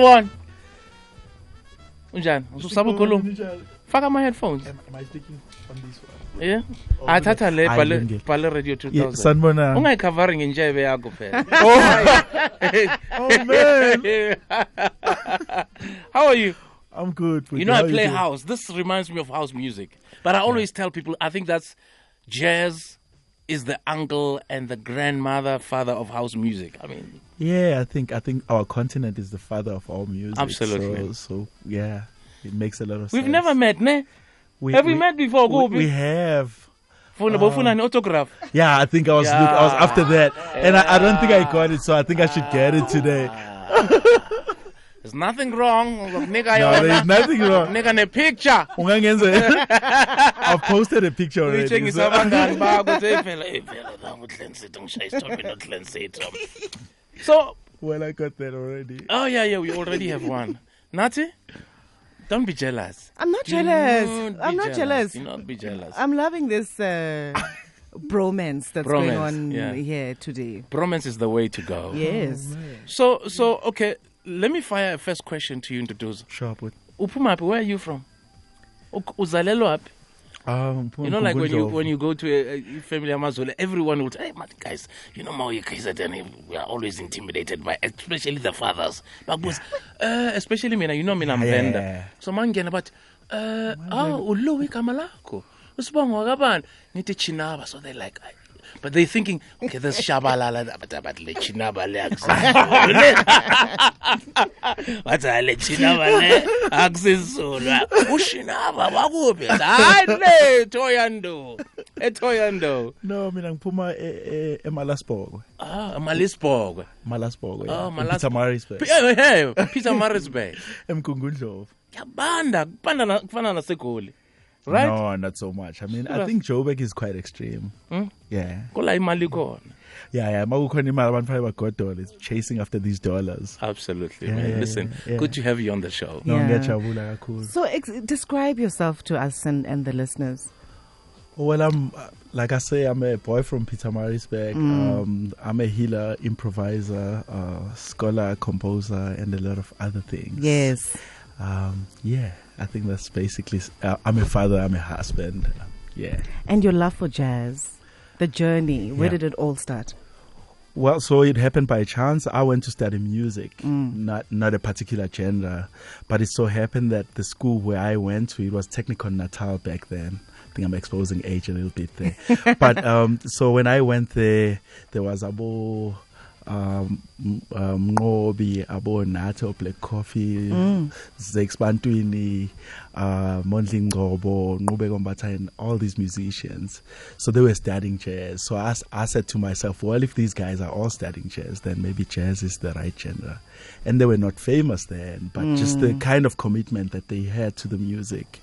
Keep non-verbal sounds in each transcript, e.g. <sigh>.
sawubona unjani? Ususaba ukhuluma faka ama-headphones Am, am I speaking on this one? yeah. Oh, ah, Athatha le Hayi, bhale lungile. bhale radio 2000 Yeah, sanibonani. ungayikhavari ngenjebe yakho phela. <laughs> Oh, oh man, how are you? I'm good. you know i play doing? house. This reminds me of house music. But i always tell people i think that's jazz is the uncle and the grandmother father of house music. I mean Yeah, I think I think our continent is the father of all music. Absolutely. So, so yeah, it makes a lot of sense. we've never met ne We, have we, met before We, kuphi we have. funa bofuna um, an autograph Yeah, I think I was look, I was after that, and I, I don't think I got it, so I think I should get it today. <laughs> there's nothing wrong No, there's nothing wrong. <laughs> nika ne-picture <laughs> I've posted a picture already. so- abangani bakho ukuthi "Hey, phela hey, phela nangu uhlensitho ngishaye isithombe nohlensitho so Well, I got that already. oh yeah yeah we already have one <laughs> nathi don't be jealous I'm not Do jealous. not I'm not jealous. do not be jealous I'm loving this uh, <laughs> bromance that's going on yeah. here today. bromance is the way to go Yes. so so okay let me fire a first question to you Nduduzo Sharp with. uphumaphi where are you from Uk- uzalelwa phi Um, You know, like when you when you go to a, a family Amazulu, everyone will say, "Hey, man, guys, you know, Maui KZN, we are always intimidated by, especially the fathers." But was, uh, especially me, you know, me, I'm Yeah. So mangena, but uh, oh, lakho. Usibongo kabani? Nithi Chinaba. So they like, but they thinking, okay, this Shabalala, but but le Chinaba le akusizulu. <laughs> Wathi hayi le Chinaba le akusizulu. Ushinaba wakuphi? Hayi le Toyando. eToyando. No, I mean, I'm Puma Emalasborg. Ah, Malisborg. Malasborg. Oh, in Malas- Pietermaritzburg. P- Hey, hey, Pietermaritzburg. <laughs> Emkungundlov. Yabanda, kubanda na- kufana naseGoli. Right? No, not so much. I mean, I Sure. think Joburg is quite extreme. Hmm? Yeah. Kula imali khona. Yeah, yeah. Makukhona imali abantu phela got dollars chasing after these dollars. Absolutely, Yeah, man. yeah, Listen, yeah. good to have you on the show. No, Yeah. ngiyajabula kakhulu. So ex- describe yourself to us and, and the listeners. Well, I'm uh, like I say, I'm a boy from Pietermaritzburg. Um, I'm a healer, improviser, uh, scholar, composer, and a lot of other things. Yes. Um, yeah, I think that's basically. Uh, I'm a father. I'm a husband. Yeah. And your love for jazz, the journey, where Yeah. did it all start? Well, so it happened by chance. I went to study music, Mm. not not a particular genre, but it so happened that the school where I went to it was Technikon Natal back then. I think I'm exposing age a little bit there, <laughs> but um, so when I went there, there was abo Um, um, um, umnqobi abonathi oblack coffee mm. zex bantwini uh, Mondli Ngcobo, Nqubeko Mbatha, and all these musicians. So they were studying jazz. So I said to myself, well, if these guys are all studying jazz, then maybe jazz is the right genre. And they were not famous then, but just the kind of commitment that they had to the music,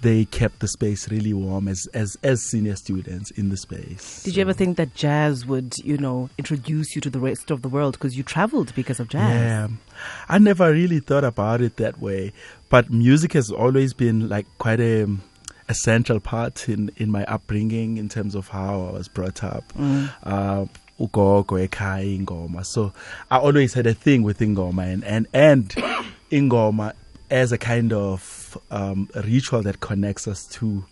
they kept the space really warm as as, as senior students in the space. Did you ever think that jazz would, you know, introduce you to the rest of the world because you traveled because of jazz? Yeah. I never really thought about it that way, but music has always been like quite a essential part in, in my upbringing in terms of how I was brought up. Uh, ugogo ekhaya ingoma so i always had a thing with ingoma and and, and <coughs> ingoma as a kind of um, ritual that connects us to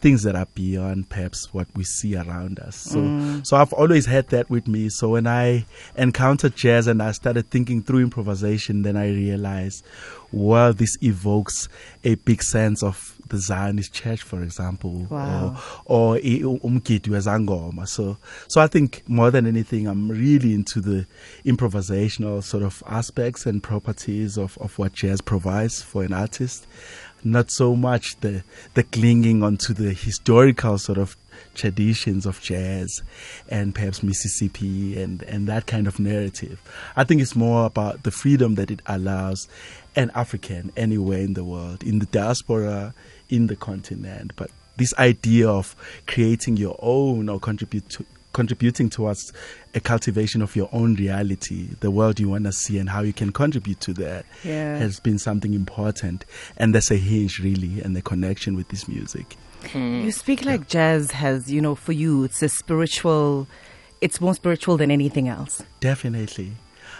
things that are beyond perhaps what we see around us. So, mm. so I've always had that with me. So when I encountered jazz and I started thinking through improvisation, then I realized, well, this evokes a big sense of the Zionist Church, for example, Wow. or umgidi wezangoma. So, so I think more than anything, I'm really into the improvisational sort of aspects and properties of, of what jazz provides for an artist not so much the the clinging onto the historical sort of traditions of jazz and perhaps Mississippi and and that kind of narrative. I think it's more about the freedom that it allows an African anywhere in the world, in the diaspora, in the continent, but this idea of creating your own or contribute to contributing towards a cultivation of your own reality, the world you want to see, and how you can contribute to that Yeah. has been something important. And that's a hinge, really, and the connection with this music. Hmm. You speak like jazz has, you know, for you, it's a spiritual, it's more spiritual than anything else. Definitely.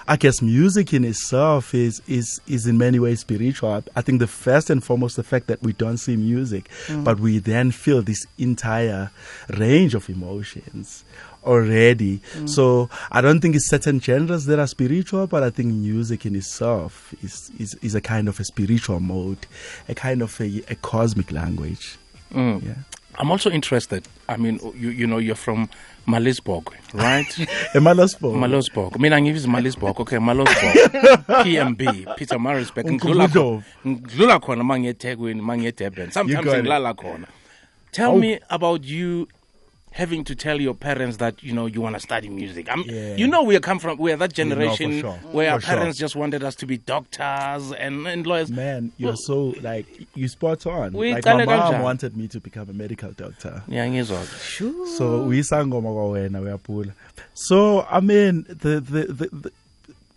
I guess music in itself is is is in many ways spiritual. I think the first and foremost the fact that we don't see music, but we then feel this entire range of emotions already. So I don't think it's certain genres that are spiritual, but I think music in itself is is, is a kind of a spiritual mode, a kind of a, a cosmic language. Mm. Yeah. I'm also interested. I mean, you you know, you're from Malisburg, right? <laughs> Emalospo. Malosburg. Mina ngibiza Malisburg. Okay, Malosburg. <laughs> PMB, Pietermaritzburg. Unkulunkulu. khona- ngidlula khona mangiye eThekwini, mangiye eDurban. Sometimes ngilala khona. Tell Oh. me about you having to tell your parents that you know you want to study music. I'm, Yeah. You know, we come from we're that know, for generation sure. where our For sure. parents just wanted us to be doctors and, and lawyers. Man, you're Well, so like you spot on. We Like my mom wanted me to become a medical doctor. Yeah. Sure. So uyisangoma kwawena uyapula. So I mean the the, the, the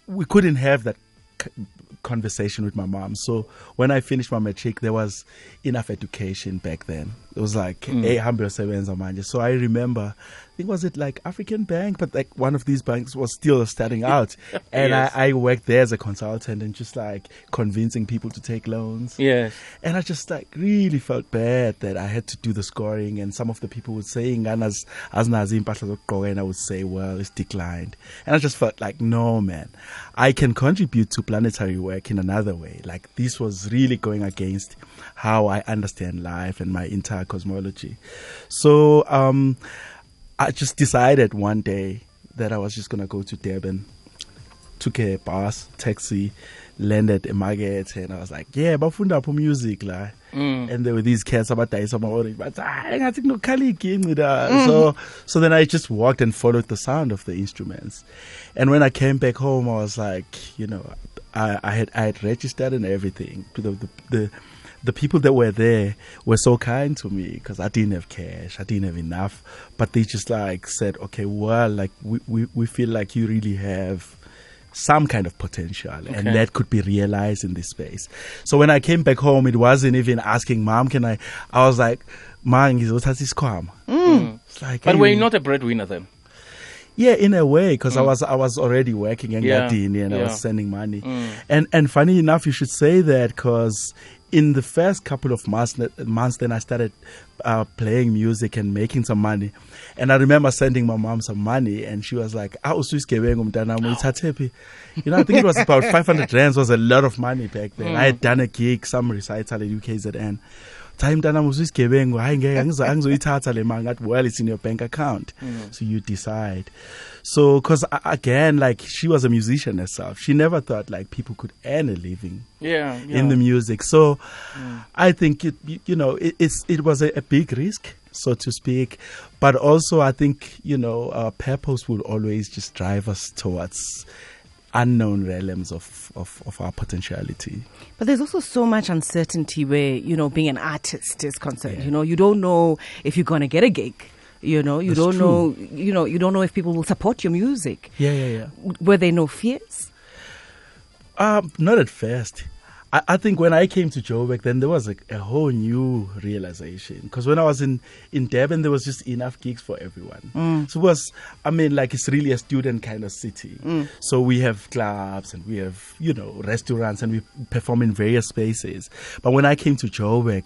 we couldn't have that c- conversation with my mom. So when I finished my matric there was enough education back then. It was like hey hambe uyosebenza manje. So I remember I think was it like African Bank but like one of these banks was still starting <laughs> out and Yes. I, I worked there as a consultant and just like convincing people to take loans. Yes. And I just like really felt bad that I had to do the scoring, and some of the people would say "Nganas azinazi impahla zokugqoka," and I would say, "Well, it's declined." And I just felt like, no, man, I can contribute to planetary work in another way. Like this was really going against how I understand life and my entire cosmology. So um, I just decided one day that I was just gonna go to Durban took a bus, taxi, landed in Market, and I was like, yeah, bafunda pho music la. Mm. And there were these cats about dice on my orange, but I think no So so then I just walked and followed the sound of the instruments. And when I came back home, I was like, you know, I, I had I had registered and everything. The the, the the people that were there were so kind to me because I didn't have cash, I didn't have enough, but they just like said, okay, well, like we, we, we feel like you really have some kind of potential and that could be realized in this space. So when I came back home, it wasn't even asking mom, can I, I was like, "Mom, man, ngizothatha isikhwama. Mm. Mm. It's like, But hey, were you not a breadwinner then? yeah, in a way, because I mm. was I was already working in Yeah, and I was sending money. And and funny enough, you should say that because in the first couple of months, months then I started uh, playing music and making some money. And I remember sending my mom some money, and she was like, "Ah, usuyisigebengu mntanami, uyithathe phi?" You know, I think it was about <laughs> 500 rands was a lot of money back then. I had done a gig, some recital at UKZN. Cha mntanami usuyisigebengu hayi ngeke <laughs> angizo- angizoyithatha le mali ngathi well it's in your bank account. Mm. So you decide. So because again like she was a musician herself. She never thought like people could earn a living Yeah. in the music. So mm. i think it you, you know it, it's it was a, a big risk so to speak. But also i think you know our purpose will always just drive us towards unknown realms of, of, of our potentiality But there's also so much uncertainty where, you know, being an artist is concerned. You know, you don't know if you're going to get a gig. You know, you That's don't true. know, you know, you don't know if people will support your music. yeah yeah yeah Were there no fears? Um, not at first. I, I think when I came to Joburg, then there was a, a whole new realization. Because when I was in, in Durban, there was just enough gigs for everyone. Mm. So it was, I mean, like it's really a student kind of city. Mm. So we have clubs and we have, you know, restaurants and we perform in various spaces. But when I came to Joburg,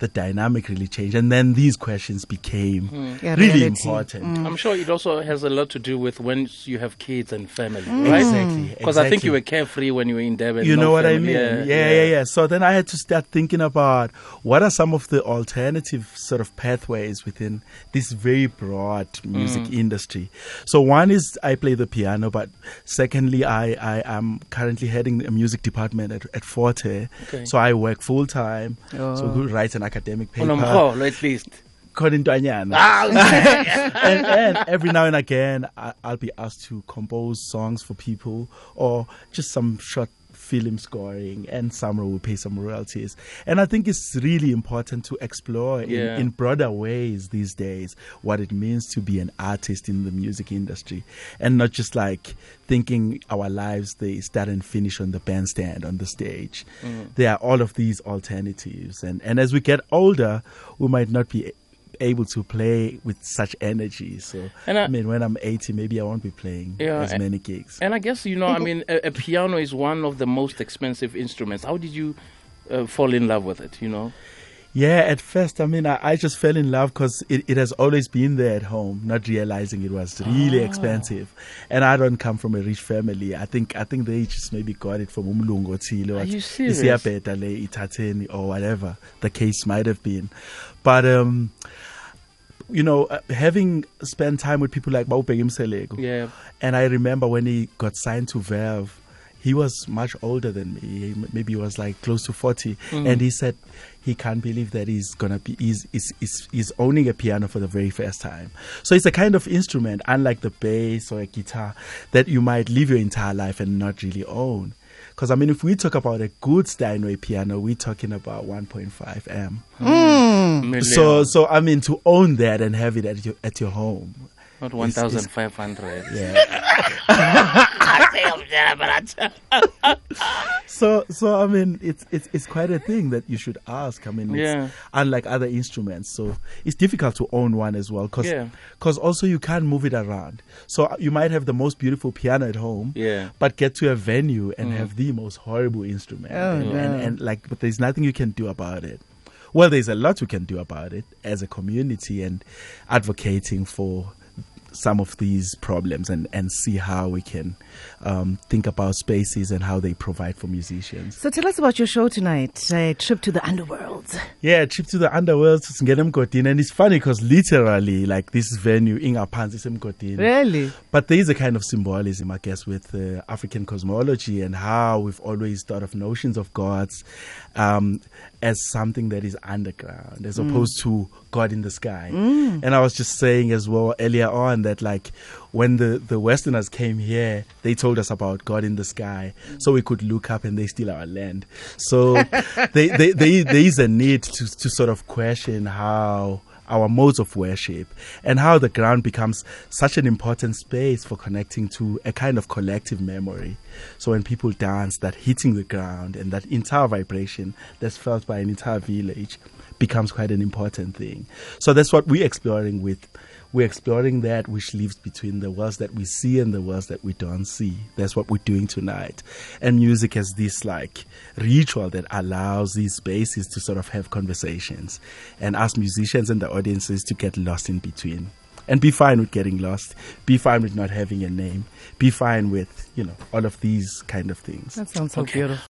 the dynamic really changed. And then these questions became Yeah, really reality. important. I'm sure it also has a lot to do with when you have kids and family, Mm. right? Exactly. Because I think you were carefree when you were in Durban. You know what I mean? Yeah, yeah, yeah, So then I had to start thinking about what are some of the alternative sort of pathways within this very broad music Mm. industry. So one is I play the piano, but secondly, I, I am currently heading a music department at, at Fort Hare. Okay. So I work full time. So Oh. who writes an academic paper. At least. Konintwanyana. Ah, <laughs> and, and every now and again, I, I'll be asked to compose songs for people or just some short film scoring, and Samro will pay some royalties. And I think it's really important to explore in, Yeah. in broader ways these days what it means to be an artist in the music industry and not just like thinking our lives they start and finish on the bandstand on the stage. Mm. There are all of these alternatives, and, and as we get older, we might not be able to play with such energy. So And I- I mean, when I'm 80, maybe I won't be playing Yeah, as many gigs. And I guess you know, I mean, a, a piano is one of the most expensive instruments. How did you uh, fall in love with it? You know, Yeah, at first, I mean, I, I just fell in love because it, it has always been there at home, not realizing it was really Ah. expensive. And I don't come from a rich family. I think I think they just maybe got it from umlungu othile, Are you serious? isiyabheda or whatever the case might have been. But um, you know, uh, having spent time with people like Baupegi Mseleko, yeah. and I remember when he got signed to Verve, he was much older than me. He- Maybe he was like close to 40. Mm. And he said he can't believe that he's going to be, he's, he's, he's, he's owning a piano for the very first time. So it's a kind of instrument, unlike the bass or a guitar, that you might live your entire life and not really own. Because, I mean, if we talk about a good Steinway piano, we're talking about 1.5 M. Million, So, so I mean, to own that and have it at your, at your home. not one thousand five hundred. Yeah. <laughs> <laughs> so so I mean it's it's it's quite a thing that you should ask. I mean it's Yeah. unlike other instruments. So it's difficult to own one as well cuz Yeah. also you can't move it around. So uh, you might have the most beautiful piano at home Yeah. but get to a venue and have the most horrible instrument Oh, and, no. and, and like but there's nothing you can do about it. Well, there's a lot we can do about it as a community and advocating for some of these problems and, and see how we can um, think about spaces and how they provide for musicians. So tell us about your show tonight, uh, Trip to the Underworld. Yeah, trip to the underworld to Singene Mgodini. And it's funny because literally, like this venue, Inga Pansi Mgodini. Really? But there is a kind of symbolism, I guess, with uh, African cosmology and how we've always thought of notions of gods um, as something that is underground as opposed to God in the sky. Mm. And I was just saying as well earlier on that, like, when the, the Westerners came here, they told us about God in the sky so we could look up and they steal our land. So <laughs> they, they, they, there is a need to, to sort of question how our modes of worship and how the ground becomes such an important space for connecting to a kind of collective memory. So when people dance, that hitting the ground and that entire vibration that's felt by an entire village becomes quite an important thing. So that's what we're exploring with. We're exploring that which lives between the worlds that we see and the worlds that we don't see. That's what we're doing tonight. And music has this like ritual that allows these spaces to sort of have conversations and ask musicians and the audiences to get lost in between. And be fine with getting lost. Be fine with not having a name. Be fine with, you know, all of these kind of things. That sounds so Okay. beautiful.